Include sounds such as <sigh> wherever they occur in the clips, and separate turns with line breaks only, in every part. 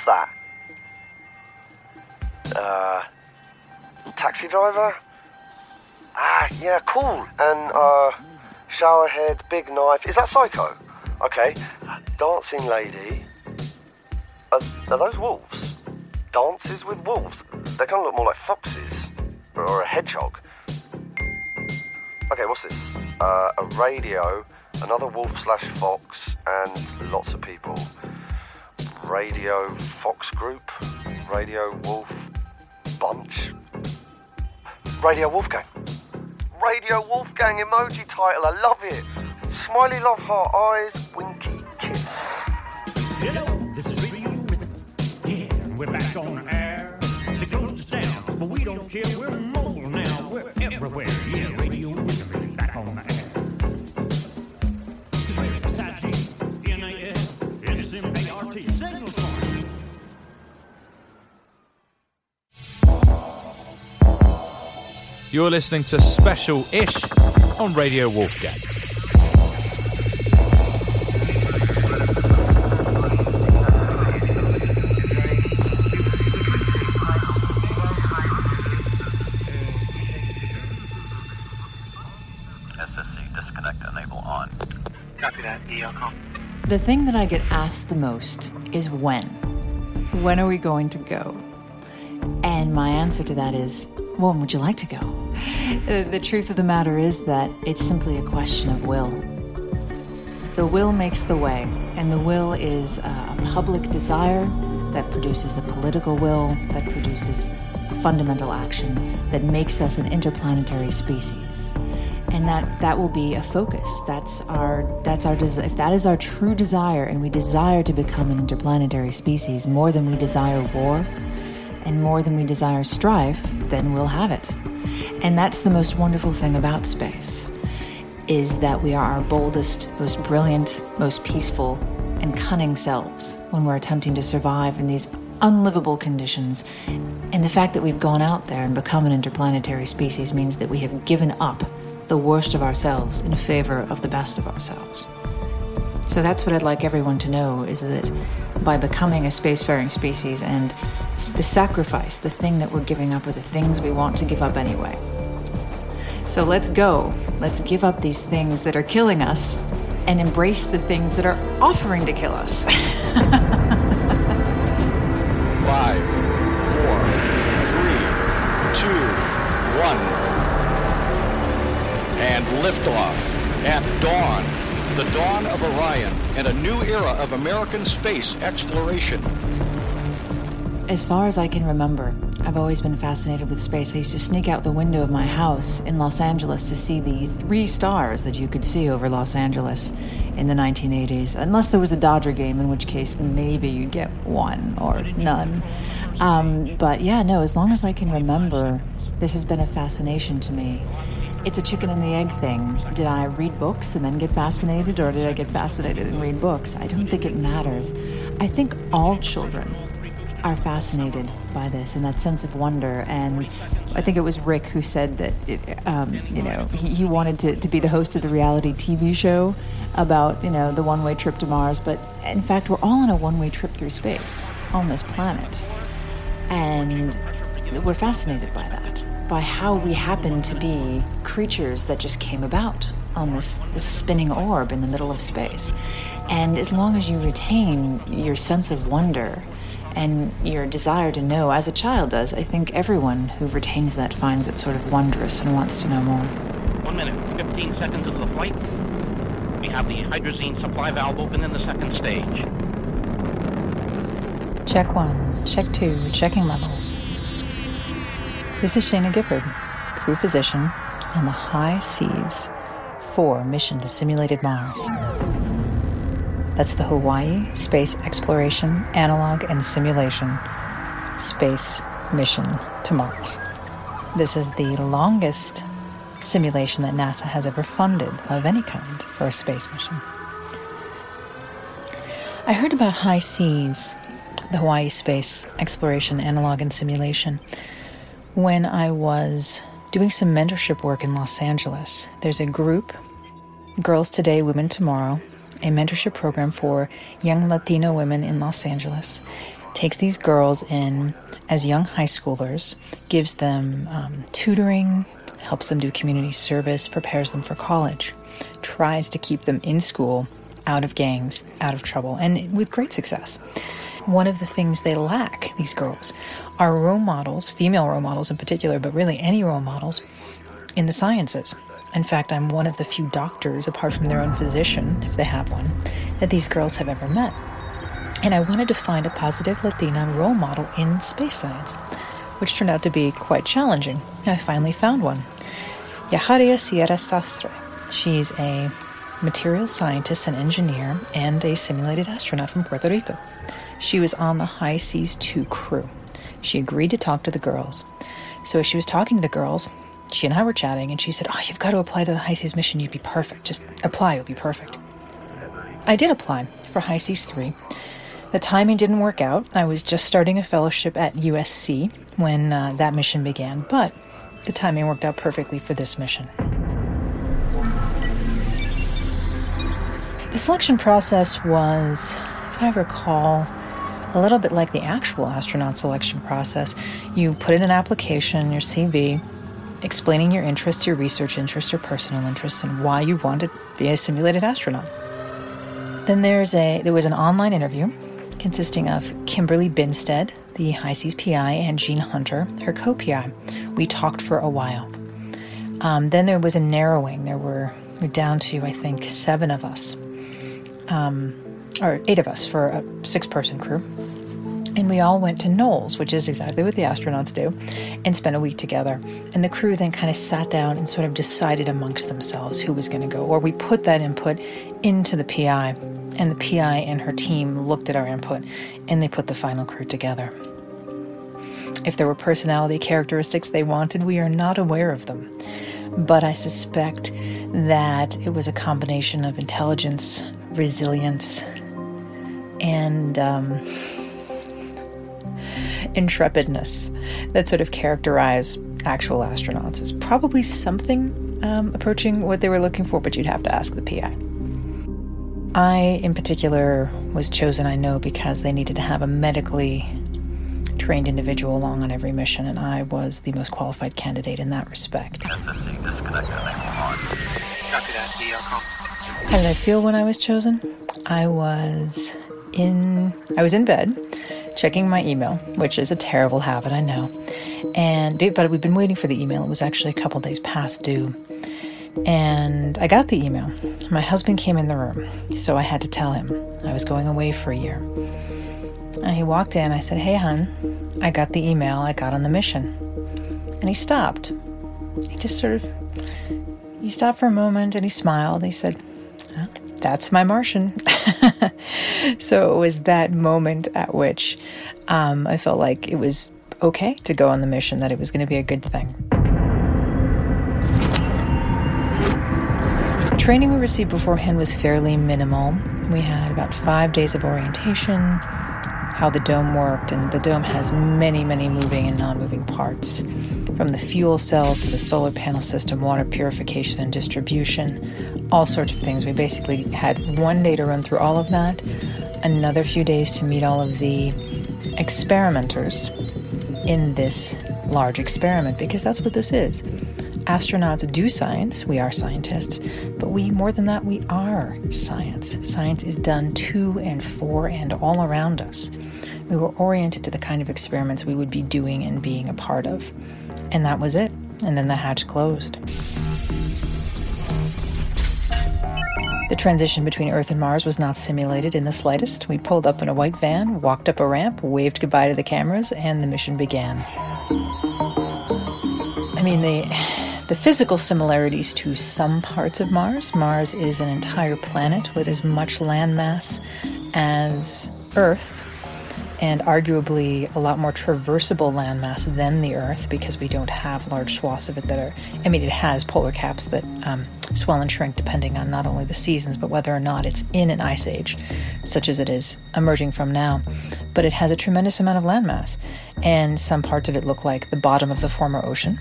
What's that? Uh, taxi driver? Ah, yeah, cool. And, uh, showerhead, big knife. Is that Psycho? Okay. Dancing lady. Are, are those wolves? Dances with wolves? They kind of look more like foxes. Or a hedgehog. Okay, what's this? Uh, a radio, another wolf slash fox, and lots of people. Radio Fox Group, Radio Wolf Bunch, Radio Wolfgang. Radio Wolfgang emoji title, I love it. Smiley love heart eyes, winky kiss.
Hello, this is Radio Rhythm. Yeah, we're back on the air. They closed us down, but we don't care. We're mobile now. We're everywhere. Yeah, Radio Rhythm back on air.
You're listening to Special Ish on Radio Wolfgang.
SSC disconnect enable on.
Copy that. ELCOM.
The thing that I get asked the most is when. When are we going to go? And my answer to that is, when would you like to go? The, the truth of the matter is that it's simply a question of will. The will makes the way, and the will is a public desire that produces a political will that produces fundamental action that makes us an interplanetary species and that that will be a focus that's our that's our if that is our true desire and we desire to become an interplanetary species more than we desire war and more than we desire strife then we'll have it and that's the most wonderful thing about space is that we are our boldest most brilliant most peaceful and cunning selves when we're attempting to survive in these unlivable conditions and the fact that we've gone out there and become an interplanetary species means that we have given up the worst of ourselves in favor of the best of ourselves. So that's what I'd like everyone to know is that by becoming a spacefaring species and the sacrifice, the thing that we're giving up are the things we want to give up anyway. So let's go. Let's give up these things that are killing us and embrace the things that are offering to kill us. <laughs>
Five, four, three, two, one. And liftoff at dawn. The dawn of Orion and a new era of American space exploration.
As far as I can remember, I've always been fascinated with space. I used to sneak out the window of my house in Los Angeles to see the three stars that you could see over Los Angeles in the 1980s, unless there was a Dodger game, in which case maybe you'd get one or none. Um, but yeah, no, as long as I can remember, this has been a fascination to me. It's a chicken and the egg thing. Did I read books and then get fascinated, or did I get fascinated and read books? I don't think it matters. I think all children are fascinated by this and that sense of wonder. And I think it was Rick who said that, it, um, you know, he, he wanted to, to be the host of the reality TV show about, you know, the one way trip to Mars. But in fact, we're all on a one way trip through space on this planet. And we're fascinated by that, by how we happen to be creatures that just came about on this, this spinning orb in the middle of space. And as long as you retain your sense of wonder and your desire to know, as a child does, I think everyone who retains that finds it sort of wondrous and wants to know more.
One minute, 15 seconds into the flight. We have the hydrazine supply valve open in the second stage.
Check one, check two, checking levels. This is Sheyna Gifford, crew physician on the HI-SEAS 4 mission to simulated Mars. That's the Hawaii Space Exploration Analog and Simulation Space Mission to Mars. This is the longest simulation that NASA has ever funded of any kind for a space mission. I heard about HI-SEAS, the Hawaii Space Exploration Analog and Simulation, when I was doing some mentorship work in Los Angeles. There's a group, Girls Today, Women Tomorrow, a mentorship program for young Latino women in Los Angeles. Takes these girls in as young high schoolers, gives them um, tutoring, helps them do community service, prepares them for college, tries to keep them in school, out of gangs, out of trouble, and with great success. One of the things they lack, these girls, are role models, female role models in particular, but really any role models in the sciences. In fact, I'm one of the few doctors, apart from their own physician, if they have one, that these girls have ever met. And I wanted to find a positive Latina role model in space science, which turned out to be quite challenging. I finally found one. Yajaira Sierra Sastre. She's a materials scientist and engineer and a simulated astronaut from Puerto Rico. She was on the HI-SEAS 2 crew. She agreed to talk to the girls. So as she was talking to the girls, she and I were chatting, and she said, Oh, you've got to apply to the HI-SEAS mission. You'd be perfect. Just apply, you'll be perfect. I did apply for HI-SEAS 3. The timing didn't work out. I was just starting a fellowship at USC when uh, that mission began, but the timing worked out perfectly for this mission. The selection process was, if I recall, a little bit like the actual astronaut selection process. You put in an application, your CV, explaining your interests, your research interests, your personal interests, and why you want to be a simulated astronaut. Then there's a there was an online interview consisting of Kimberly Binsted, the HI-SEAS PI, and Jean Hunter, her co-PI. We talked for a while. Um, then there was a narrowing. There were we're down to I think seven of us, um, or eight of us for a six-person crew. And we all went to NOLS, which is exactly what the astronauts do, and spent a week together. And the crew then kind of sat down and sort of decided amongst themselves who was going to go. Or we put that input into the PI, and the PI and her team looked at our input and they put the final crew together. If there were personality characteristics they wanted, we are not aware of them. But I suspect that it was a combination of intelligence, resilience, and. Um, intrepidness that sort of characterize actual astronauts is probably something um, approaching what they were looking for, but you'd have to ask the PI. I, in particular, was chosen, I know, because they needed to have a medically trained individual along on every mission, and I was the most qualified candidate in that respect. How did I feel when I was chosen? I was in I was in bed checking my email, which is a terrible habit, I know. And but we've been waiting for the email. It was actually a couple days past due. And I got the email. My husband came in the room, so I had to tell him I was going away for a year. And he walked in. I said, Hey, hon, I got the email. I got on the mission. And he stopped. He just sort of, he stopped for a moment and he smiled. He said, That's my Martian. <laughs> so it was that moment at which um, I felt like it was okay to go on the mission, that it was going to be a good thing. Training we received beforehand was fairly minimal. We had about five days of orientation, how the dome worked, and the dome has many, many moving and non moving parts from the fuel cells to the solar panel system, water purification and distribution, all sorts of things. We basically had one day to run through all of that, another few days to meet all of the experimenters in this large experiment because that's what this is. Astronauts do science, we are scientists, but we, more than that, we are science. Science is done to and for and all around us. We were oriented to the kind of experiments we would be doing and being a part of. And that was it. And then the hatch closed. The transition between Earth and Mars was not simulated in the slightest. We pulled up in a white van, walked up a ramp, waved goodbye to the cameras, and the mission began. I mean, the, the physical similarities to some parts of Mars. Mars is an entire planet with as much landmass as Earth, and arguably a lot more traversable landmass than the Earth because we don't have large swaths of it that are. I mean, it has polar caps that um, swell and shrink depending on not only the seasons but whether or not it's in an ice age, such as it is emerging from now. But it has a tremendous amount of landmass, and some parts of it look like the bottom of the former ocean.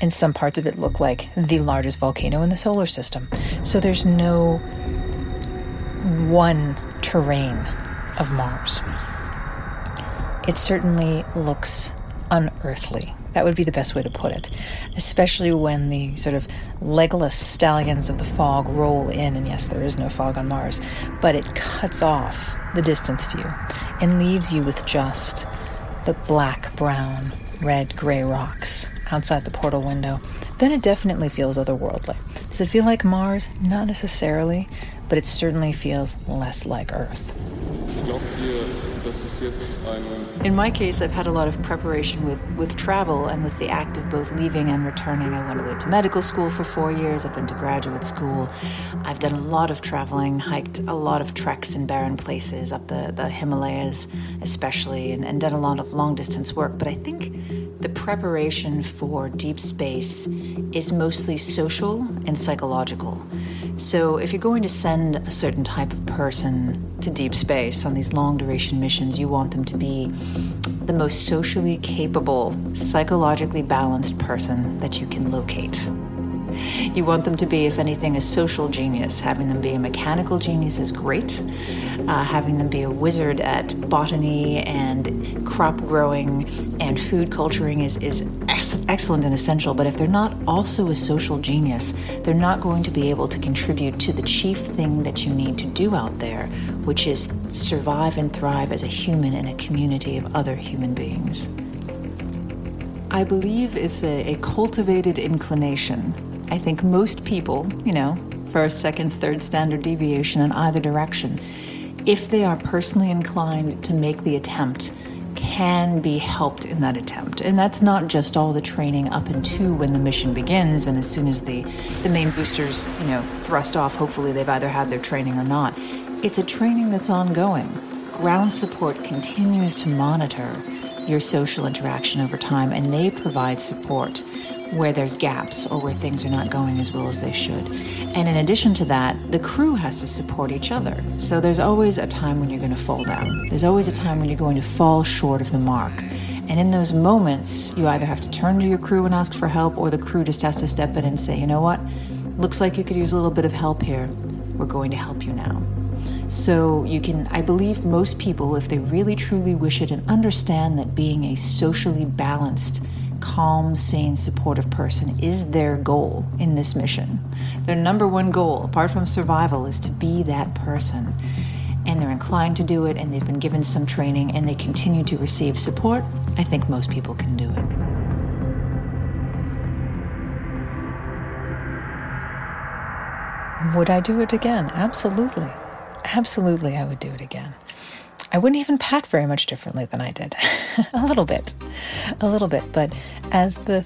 And some parts of it look like the largest volcano in the solar system. So there's no one terrain of Mars it certainly looks unearthly. That would be the best way to put it, especially when the sort of legless stallions of the fog roll in. And yes, there is no fog on Mars, but it cuts off the distance view and leaves you with just the black, brown, red, gray rocks outside the portal window. Then it definitely feels otherworldly. Does it feel like Mars? Not necessarily, but it certainly feels less like Earth. In my case, I've had a lot of preparation with, with travel and with the act of both leaving and returning. I went away to medical school for four years, I've been to graduate school. I've done a lot of traveling, hiked a lot of treks in barren places, up the, the Himalayas especially, and, and done a lot of long distance work. But I think the preparation for deep space is mostly social and psychological. So, if you're going to send a certain type of person to deep space on these long duration missions, you want them to be the most socially capable, psychologically balanced person that you can locate. You want them to be, if anything, a social genius. Having them be a mechanical genius is great. Uh, having them be a wizard at botany and crop growing and food culturing is, is ex- excellent and essential. But if they're not also a social genius, they're not going to be able to contribute to the chief thing that you need to do out there, which is survive and thrive as a human in a community of other human beings. I believe it's a, a cultivated inclination I think most people, you know, first, second, third standard deviation in either direction, if they are personally inclined to make the attempt, can be helped in that attempt. And that's not just all the training up into when the mission begins and as soon as the, the main boosters, you know, thrust off, hopefully they've either had their training or not. It's a training that's ongoing. Ground support continues to monitor your social interaction over time and they provide support where there's gaps or where things are not going as well as they should. And in addition to that, the crew has to support each other. So there's always a time when you're going to fall down. There's always a time when you're going to fall short of the mark. And in those moments, you either have to turn to your crew and ask for help, or the crew just has to step in and say, you know what? Looks like you could use a little bit of help here. We're going to help you now. So you can, I believe most people, if they really truly wish it and understand that being a socially balanced, calm, sane, supportive person is their goal in this mission. Their number one goal, apart from survival, is to be that person. And they're inclined to do it, and they've been given some training, and they continue to receive support. I think most people can do it. Would I do it again? Absolutely. Absolutely, I would do it again. I wouldn't even pack very much differently than I did. <laughs> a little bit. A little bit. But as the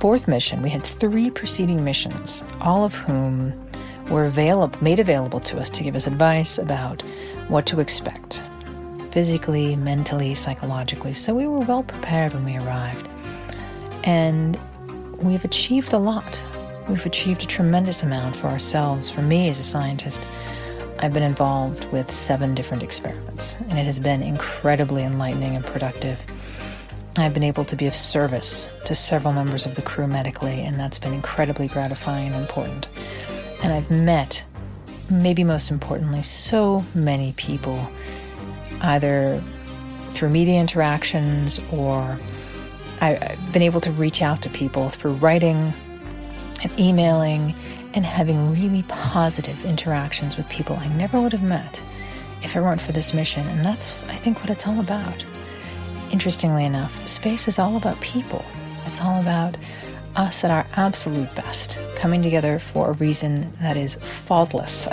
fourth mission, we had three preceding missions, all of whom were available, made available to us to give us advice about what to expect physically, mentally, psychologically. So we were well prepared when we arrived. And we've achieved a lot. We've achieved a tremendous amount for ourselves, for me as a scientist, I've been involved with seven different experiments, and it has been incredibly enlightening and productive. I've been able to be of service to several members of the crew medically, and that's been incredibly gratifying and important. And I've met, maybe most importantly, so many people, either through media interactions or I've been able to reach out to people through writing and emailing and having really positive interactions with people I never would have met if it weren't for this mission. And that's, I think, what it's all about. Interestingly enough, space is all about people. It's all about us at our absolute best, coming together for a reason that is faultless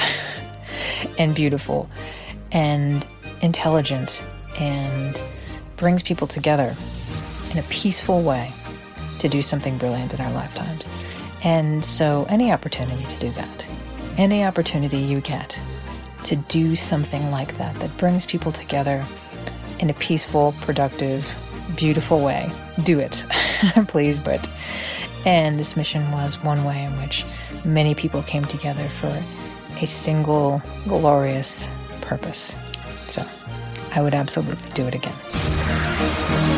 <laughs> and beautiful and intelligent and brings people together in a peaceful way to do something brilliant in our lifetimes. And so, any opportunity to do that, any opportunity you get to do something like that, that brings people together in a peaceful, productive, beautiful way, do it. <laughs> Please do it. And this mission was one way in which many people came together for a single glorious purpose. So I would absolutely do it again.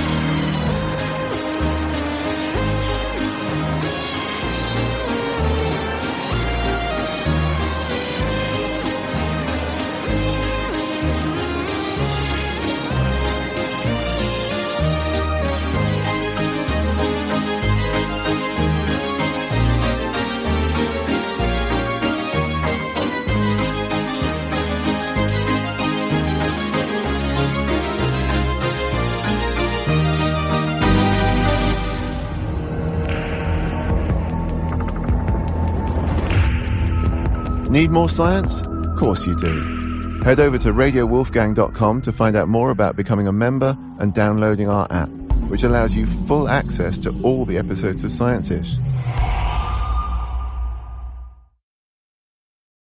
Need more science? Of course you do. Head over to radiowolfgang.com to find out more about becoming a member and downloading our app, which allows you full access to all the episodes of Science Ish.